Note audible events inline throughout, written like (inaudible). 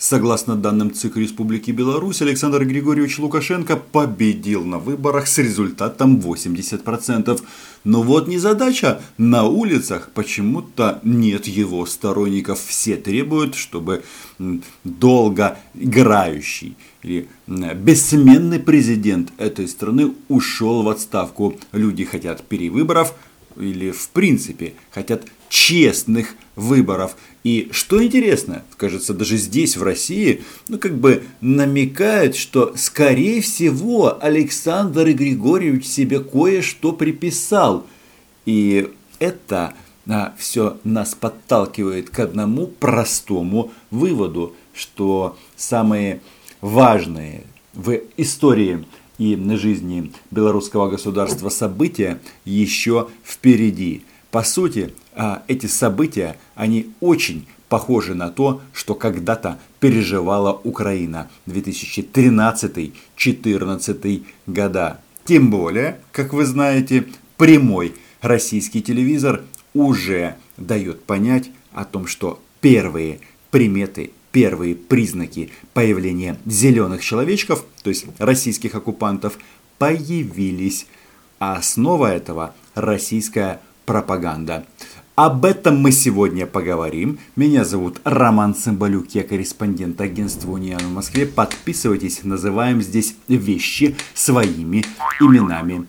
Согласно данным ЦИК Республики Беларусь, Александр Григорьевич Лукашенко победил на выборах с результатом 80%. Но вот незадача, на улицах почему-то нет его сторонников. Все требуют, чтобы долго играющий или бессменный президент этой страны ушел в отставку. Люди хотят перевыборов или в принципе хотят честных выборов. И что интересно, кажется, даже здесь, в России, ну как бы намекают, что скорее всего Александр Григорьевич себе кое-что приписал. И это а, все нас подталкивает к одному простому выводу, что самые важные в истории и на жизни белорусского государства события еще впереди. По сути, эти события, они очень похожи на то, что когда-то переживала Украина 2013-2014 года. Тем более, как вы знаете, прямой российский телевизор уже дает понять о том, что первые приметы, первые признаки появления зеленых человечков, то есть российских оккупантов, появились. А основа этого – российская пропаганда. Об этом мы сегодня поговорим. Меня зовут Роман Цымбалюк, я корреспондент агентства Униан в Москве. Подписывайтесь, называем здесь вещи своими именами.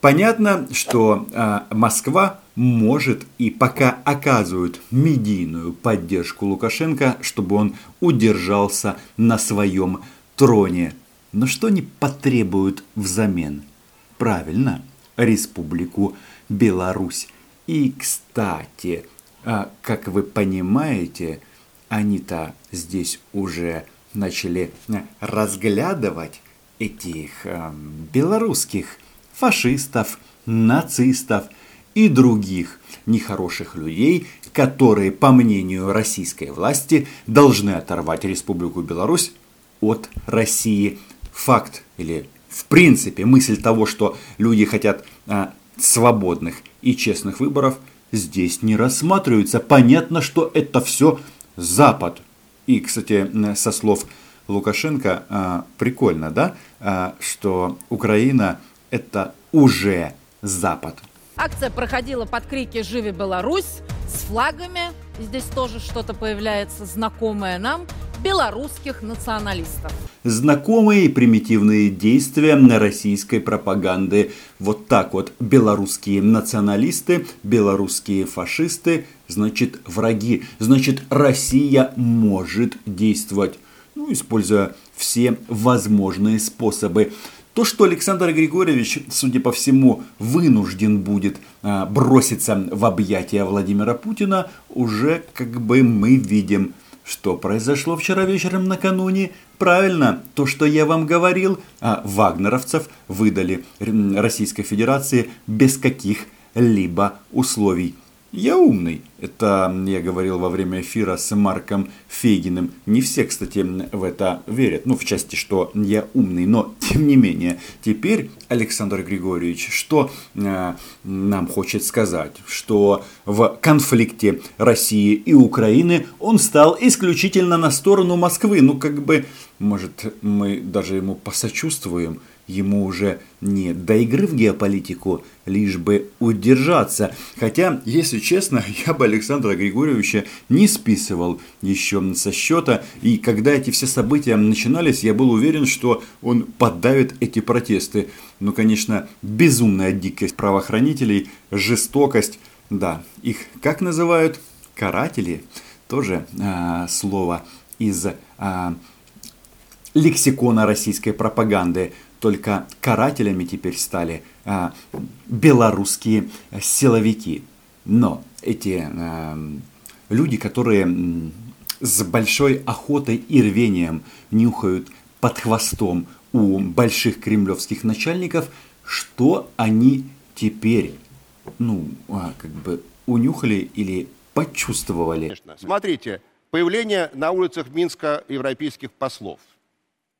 Понятно, что э, Москва может и пока оказывает медийную поддержку Лукашенко, чтобы он удержался на своем троне. Но что они потребуют взамен? Правильно, Республику Беларусь. И, кстати, а, как вы понимаете, они-то здесь уже начали а, разглядывать этих э, белорусских фашистов, нацистов и других нехороших людей, которые, по мнению российской власти, должны оторвать Республику Беларусь от России. Факт или в принципе мысль того, что люди хотят а, свободных и честных выборов здесь не рассматривается. Понятно, что это все Запад. И, кстати, со слов Лукашенко, а, прикольно, да, а, что Украина это уже Запад. Акция проходила под крики «Живи Беларусь!» с флагами. Здесь тоже что-то появляется знакомое нам – белорусских националистов. Знакомые примитивные действия на российской пропаганды. Вот так вот белорусские националисты, белорусские фашисты, значит враги. Значит Россия может действовать, ну, используя все возможные способы. То, что Александр Григорьевич, судя по всему, вынужден будет а, броситься в объятия Владимира Путина, уже как бы мы видим что произошло вчера вечером накануне? Правильно, то, что я вам говорил, а вагнеровцев выдали Российской Федерации без каких-либо условий. Я умный. Это я говорил во время эфира с Марком Фейгиным. Не все, кстати, в это верят. Ну, в части, что я умный. Но, тем не менее, теперь Александр Григорьевич, что э, нам хочет сказать? Что в конфликте России и Украины он стал исключительно на сторону Москвы. Ну, как бы, может, мы даже ему посочувствуем – Ему уже не до игры в геополитику, лишь бы удержаться. Хотя, если честно, (laughs) я бы Александра Григорьевича не списывал еще со счета. И когда эти все события начинались, я был уверен, что он поддавит эти протесты. Ну, конечно, безумная дикость правоохранителей, жестокость. Да, их как называют? Каратели. Тоже а, слово из а, лексикона российской пропаганды. Только карателями теперь стали а, белорусские силовики. Но эти а, люди, которые с большой охотой и рвением нюхают под хвостом у больших кремлевских начальников, что они теперь, ну, а, как бы унюхали или почувствовали. Смотрите, появление на улицах Минска европейских послов –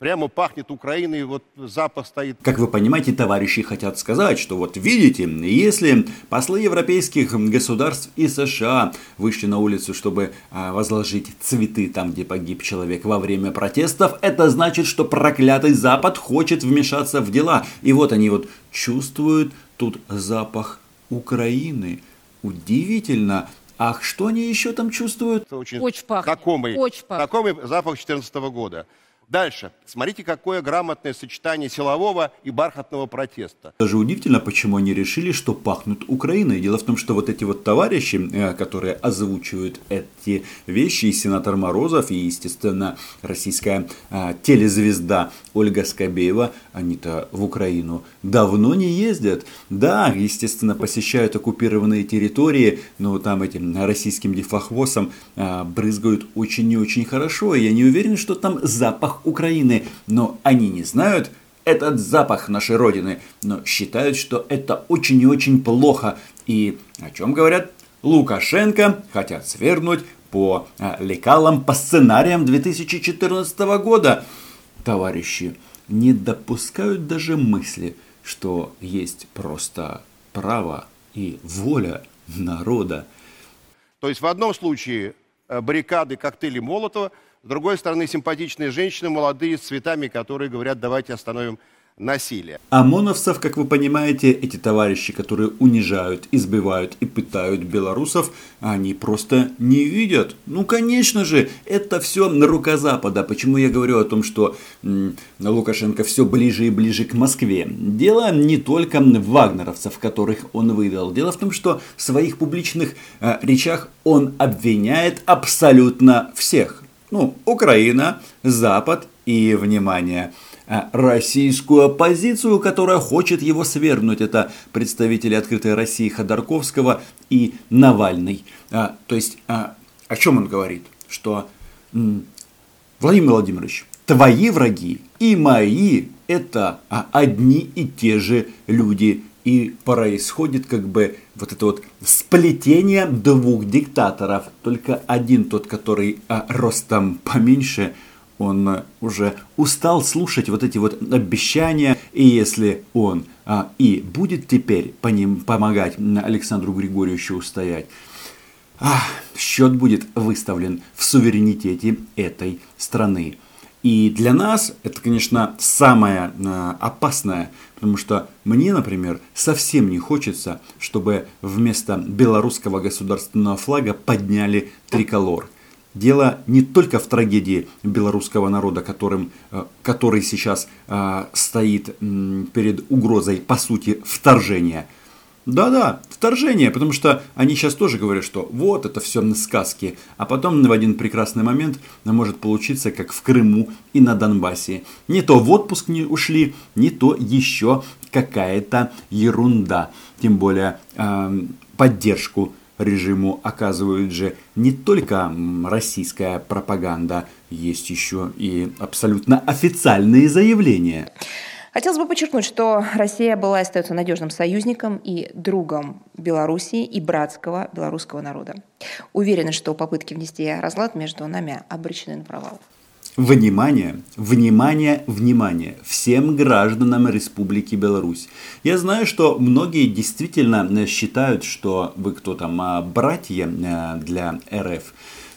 прямо пахнет Украиной, вот запах стоит. Как вы понимаете, товарищи хотят сказать, что вот видите, если послы европейских государств и США вышли на улицу, чтобы а, возложить цветы там, где погиб человек во время протестов, это значит, что проклятый Запад хочет вмешаться в дела. И вот они вот чувствуют тут запах Украины. Удивительно. Ах, что они еще там чувствуют? Это очень, очень пахнет. Знакомый, очень пахнет. знакомый запах 2014 года. Дальше. Смотрите, какое грамотное сочетание силового и бархатного протеста. Даже удивительно, почему они решили, что пахнут Украиной. Дело в том, что вот эти вот товарищи, э, которые озвучивают эти вещи, и сенатор Морозов, и, естественно, российская а, телезвезда Ольга Скобеева, они-то в Украину давно не ездят. Да, естественно, посещают оккупированные территории, но там этим российским дефахвосом а, брызгают очень и очень хорошо. Я не уверен, что там запах Украины, но они не знают этот запах нашей Родины, но считают, что это очень и очень плохо. И о чем говорят? Лукашенко хотят свернуть по а, лекалам, по сценариям 2014 года. Товарищи, не допускают даже мысли, что есть просто право и воля народа. То есть в одном случае э, баррикады, коктейли Молотова – с другой стороны, симпатичные женщины, молодые, с цветами, которые говорят, давайте остановим насилие. ОМОНовцев, как вы понимаете, эти товарищи, которые унижают, избивают и пытают белорусов, они просто не видят. Ну, конечно же, это все на рука Запада. Почему я говорю о том, что м, Лукашенко все ближе и ближе к Москве? Дело не только в вагнеровцев, которых он выдал. Дело в том, что в своих публичных э, речах он обвиняет абсолютно всех ну, Украина, Запад и, внимание, а, российскую оппозицию, которая хочет его свергнуть. Это представители открытой России Ходорковского и Навальный. А, то есть, а, о чем он говорит? Что, Владимир Владимирович, твои враги и мои – это одни и те же люди и происходит как бы вот это вот сплетение двух диктаторов. Только один, тот, который а, ростом поменьше, он уже устал слушать вот эти вот обещания. И если он а, и будет теперь по ним помогать Александру Григорьевичу устоять, а, счет будет выставлен в суверенитете этой страны. И для нас это, конечно, самое э, опасное, потому что мне, например, совсем не хочется, чтобы вместо белорусского государственного флага подняли триколор. Дело не только в трагедии белорусского народа, которым, э, который сейчас э, стоит перед угрозой, по сути, вторжения – да-да, вторжение, потому что они сейчас тоже говорят, что вот это все на сказки, а потом в один прекрасный момент может получиться, как в Крыму и на Донбассе. Не то в отпуск не ушли, не то еще какая-то ерунда. Тем более э, поддержку режиму оказывают же не только российская пропаганда, есть еще и абсолютно официальные заявления. Хотелось бы подчеркнуть, что Россия была и остается надежным союзником и другом Белоруссии и братского белорусского народа. Уверена, что попытки внести разлад между нами обречены на провал. Внимание, внимание, внимание всем гражданам Республики Беларусь. Я знаю, что многие действительно считают, что вы кто там, а, братья э, для РФ.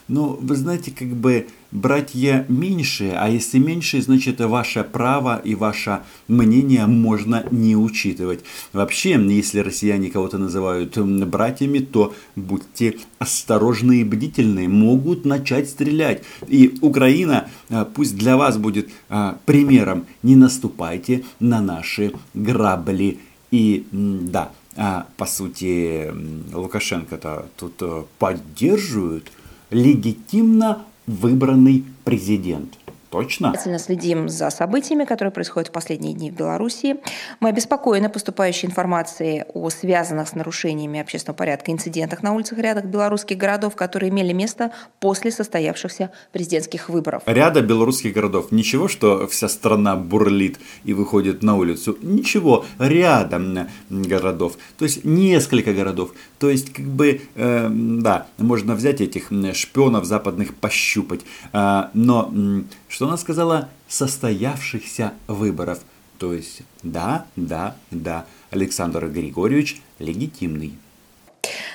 Но вы знаете, как бы братья меньшие, а если меньшие, значит ваше право и ваше мнение можно не учитывать. Вообще, если россияне кого-то называют братьями, то будьте осторожны и бдительны, могут начать стрелять. И Украина а, пусть для вас будет а, примером, не наступайте на наши грабли. И да, а, по сути, Лукашенко-то тут э, поддерживают легитимно выбранный президент. Точно? Внимательно следим за событиями, которые происходят в последние дни в Беларуси. Мы обеспокоены поступающей информацией о связанных с нарушениями общественного порядка инцидентах на улицах рядах белорусских городов, которые имели место после состоявшихся президентских выборов. Ряда белорусских городов. Ничего, что вся страна бурлит и выходит на улицу. Ничего, рядом городов. То есть несколько городов. То есть, как бы, э, да, можно взять этих шпионов западных пощупать. Э, но что она сказала состоявшихся выборов. То есть, да, да, да, Александр Григорьевич легитимный.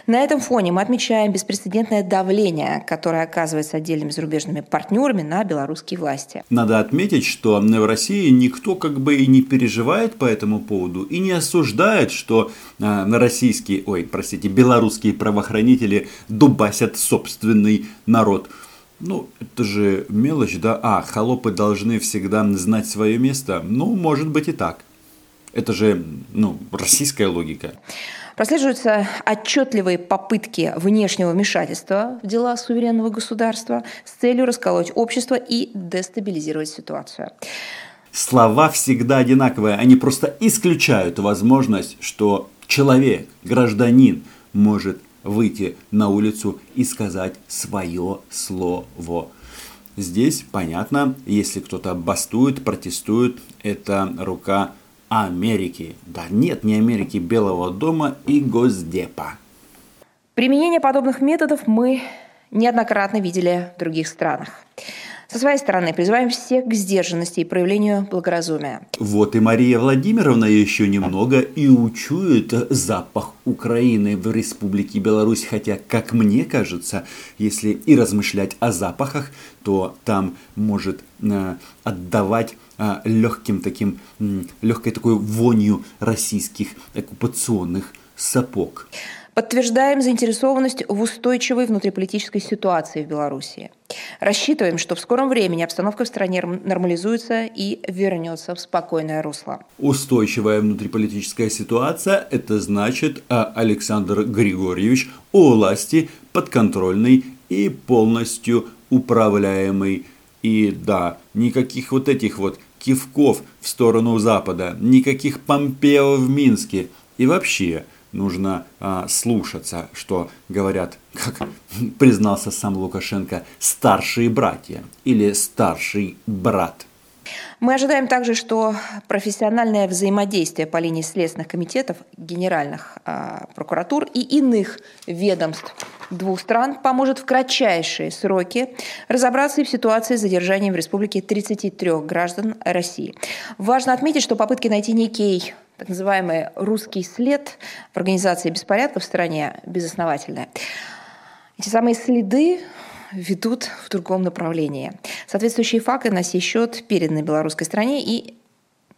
На этом фоне мы отмечаем беспрецедентное давление, которое оказывается отдельными зарубежными партнерами на белорусские власти. Надо отметить, что в России никто как бы и не переживает по этому поводу и не осуждает, что э, российские, ой, простите, белорусские правоохранители дубасят собственный народ. Ну, это же мелочь, да? А, холопы должны всегда знать свое место. Ну, может быть и так. Это же, ну, российская логика. Прослеживаются отчетливые попытки внешнего вмешательства в дела суверенного государства с целью расколоть общество и дестабилизировать ситуацию. Слова всегда одинаковые, они просто исключают возможность, что человек, гражданин, может выйти на улицу и сказать свое слово. Здесь понятно, если кто-то бастует, протестует, это рука Америки. Да нет, не Америки, Белого дома и Госдепа. Применение подобных методов мы неоднократно видели в других странах. Со своей стороны призываем всех к сдержанности и проявлению благоразумия. Вот и Мария Владимировна еще немного и учует запах Украины в Республике Беларусь. Хотя, как мне кажется, если и размышлять о запахах, то там может э, отдавать а, легким таким, легкой такой вонью российских оккупационных сапог. Подтверждаем заинтересованность в устойчивой внутриполитической ситуации в Беларуси. Рассчитываем, что в скором времени обстановка в стране нормализуется и вернется в спокойное русло. Устойчивая внутриполитическая ситуация – это значит а, Александр Григорьевич у власти подконтрольный и полностью управляемый. И да, никаких вот этих вот кивков в сторону Запада, никаких Помпео в Минске. И вообще нужно а, слушаться, что говорят, как признался сам Лукашенко, старшие братья или старший брат. Мы ожидаем также, что профессиональное взаимодействие по линии следственных комитетов, генеральных э, прокуратур и иных ведомств двух стран поможет в кратчайшие сроки разобраться в ситуации с задержанием в республике 33 граждан России. Важно отметить, что попытки найти некий так называемый русский след в организации беспорядков в стране безосновательны. Эти самые следы ведут в другом направлении. Соответствующие факты на сей счет переданы белорусской стране и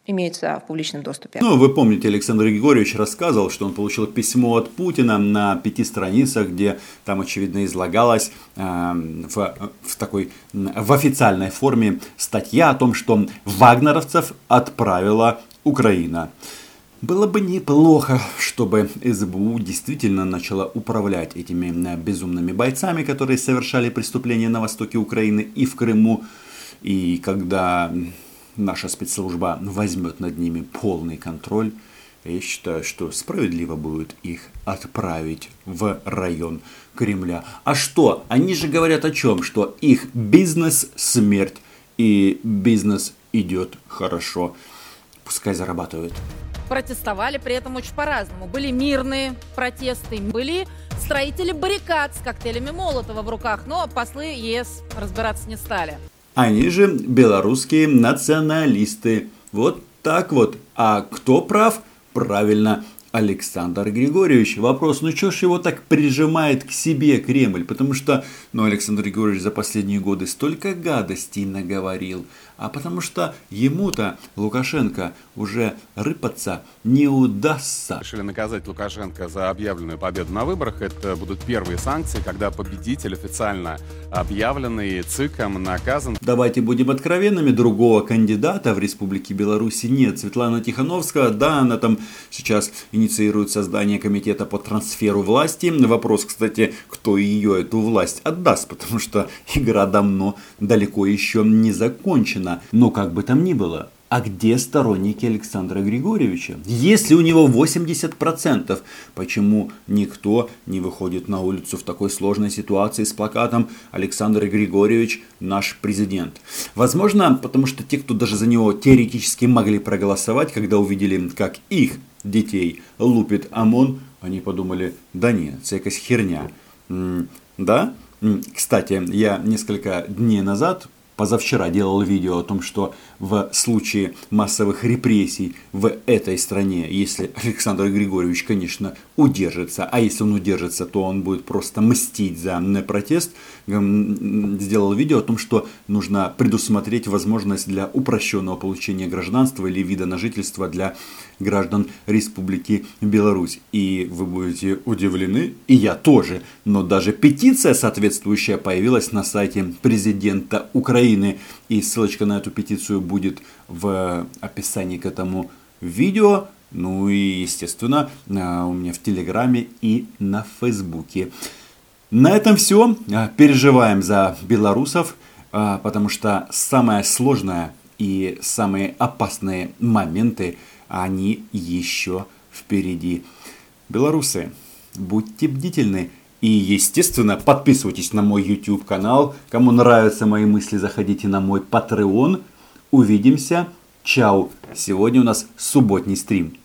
имеются в публичном доступе. Ну, вы помните, Александр Григорьевич рассказывал, что он получил письмо от Путина на пяти страницах, где там, очевидно, излагалась э, в, в такой в официальной форме статья о том, что вагнеровцев отправила Украина. Было бы неплохо, чтобы СБУ действительно начала управлять этими э, безумными бойцами, которые совершали преступления на востоке Украины и в Крыму. И когда наша спецслужба возьмет над ними полный контроль, я считаю, что справедливо будет их отправить в район Кремля. А что? Они же говорят о чем? Что их бизнес смерть и бизнес идет хорошо. Пускай зарабатывают протестовали при этом очень по-разному. Были мирные протесты, были строители баррикад с коктейлями Молотова в руках, но послы ЕС разбираться не стали. Они же белорусские националисты. Вот так вот. А кто прав? Правильно, Александр Григорьевич. Вопрос, ну что ж его так прижимает к себе Кремль? Потому что, ну, Александр Григорьевич за последние годы столько гадостей наговорил а потому что ему-то, Лукашенко, уже рыпаться не удастся. Решили наказать Лукашенко за объявленную победу на выборах. Это будут первые санкции, когда победитель официально объявленный ЦИКом наказан. Давайте будем откровенными, другого кандидата в Республике Беларуси нет. Светлана Тихановская, да, она там сейчас инициирует создание комитета по трансферу власти. Вопрос, кстати, кто ее эту власть отдаст, потому что (laughs) игра давно далеко еще не закончена. Но как бы там ни было, а где сторонники Александра Григорьевича? Если у него 80%, почему никто не выходит на улицу в такой сложной ситуации с плакатом «Александр Григорьевич – наш президент»? Возможно, потому что те, кто даже за него теоретически могли проголосовать, когда увидели, как их детей лупит ОМОН, они подумали, да нет, это якась херня. Да? Кстати, я несколько дней назад позавчера делал видео о том, что в случае массовых репрессий в этой стране, если Александр Григорьевич, конечно, удержится, а если он удержится, то он будет просто мстить за протест, сделал видео о том, что нужно предусмотреть возможность для упрощенного получения гражданства или вида на жительство для граждан Республики Беларусь. И вы будете удивлены, и я тоже, но даже петиция соответствующая появилась на сайте президента Украины. И ссылочка на эту петицию будет в описании к этому видео. Ну и, естественно, а, у меня в Телеграме и на Фейсбуке. На этом все. А, переживаем за белорусов, а, потому что самое сложное и самые опасные моменты, они еще впереди. Белорусы, будьте бдительны. И, естественно, подписывайтесь на мой YouTube канал. Кому нравятся мои мысли, заходите на мой Patreon. Увидимся. Чао. Сегодня у нас субботний стрим.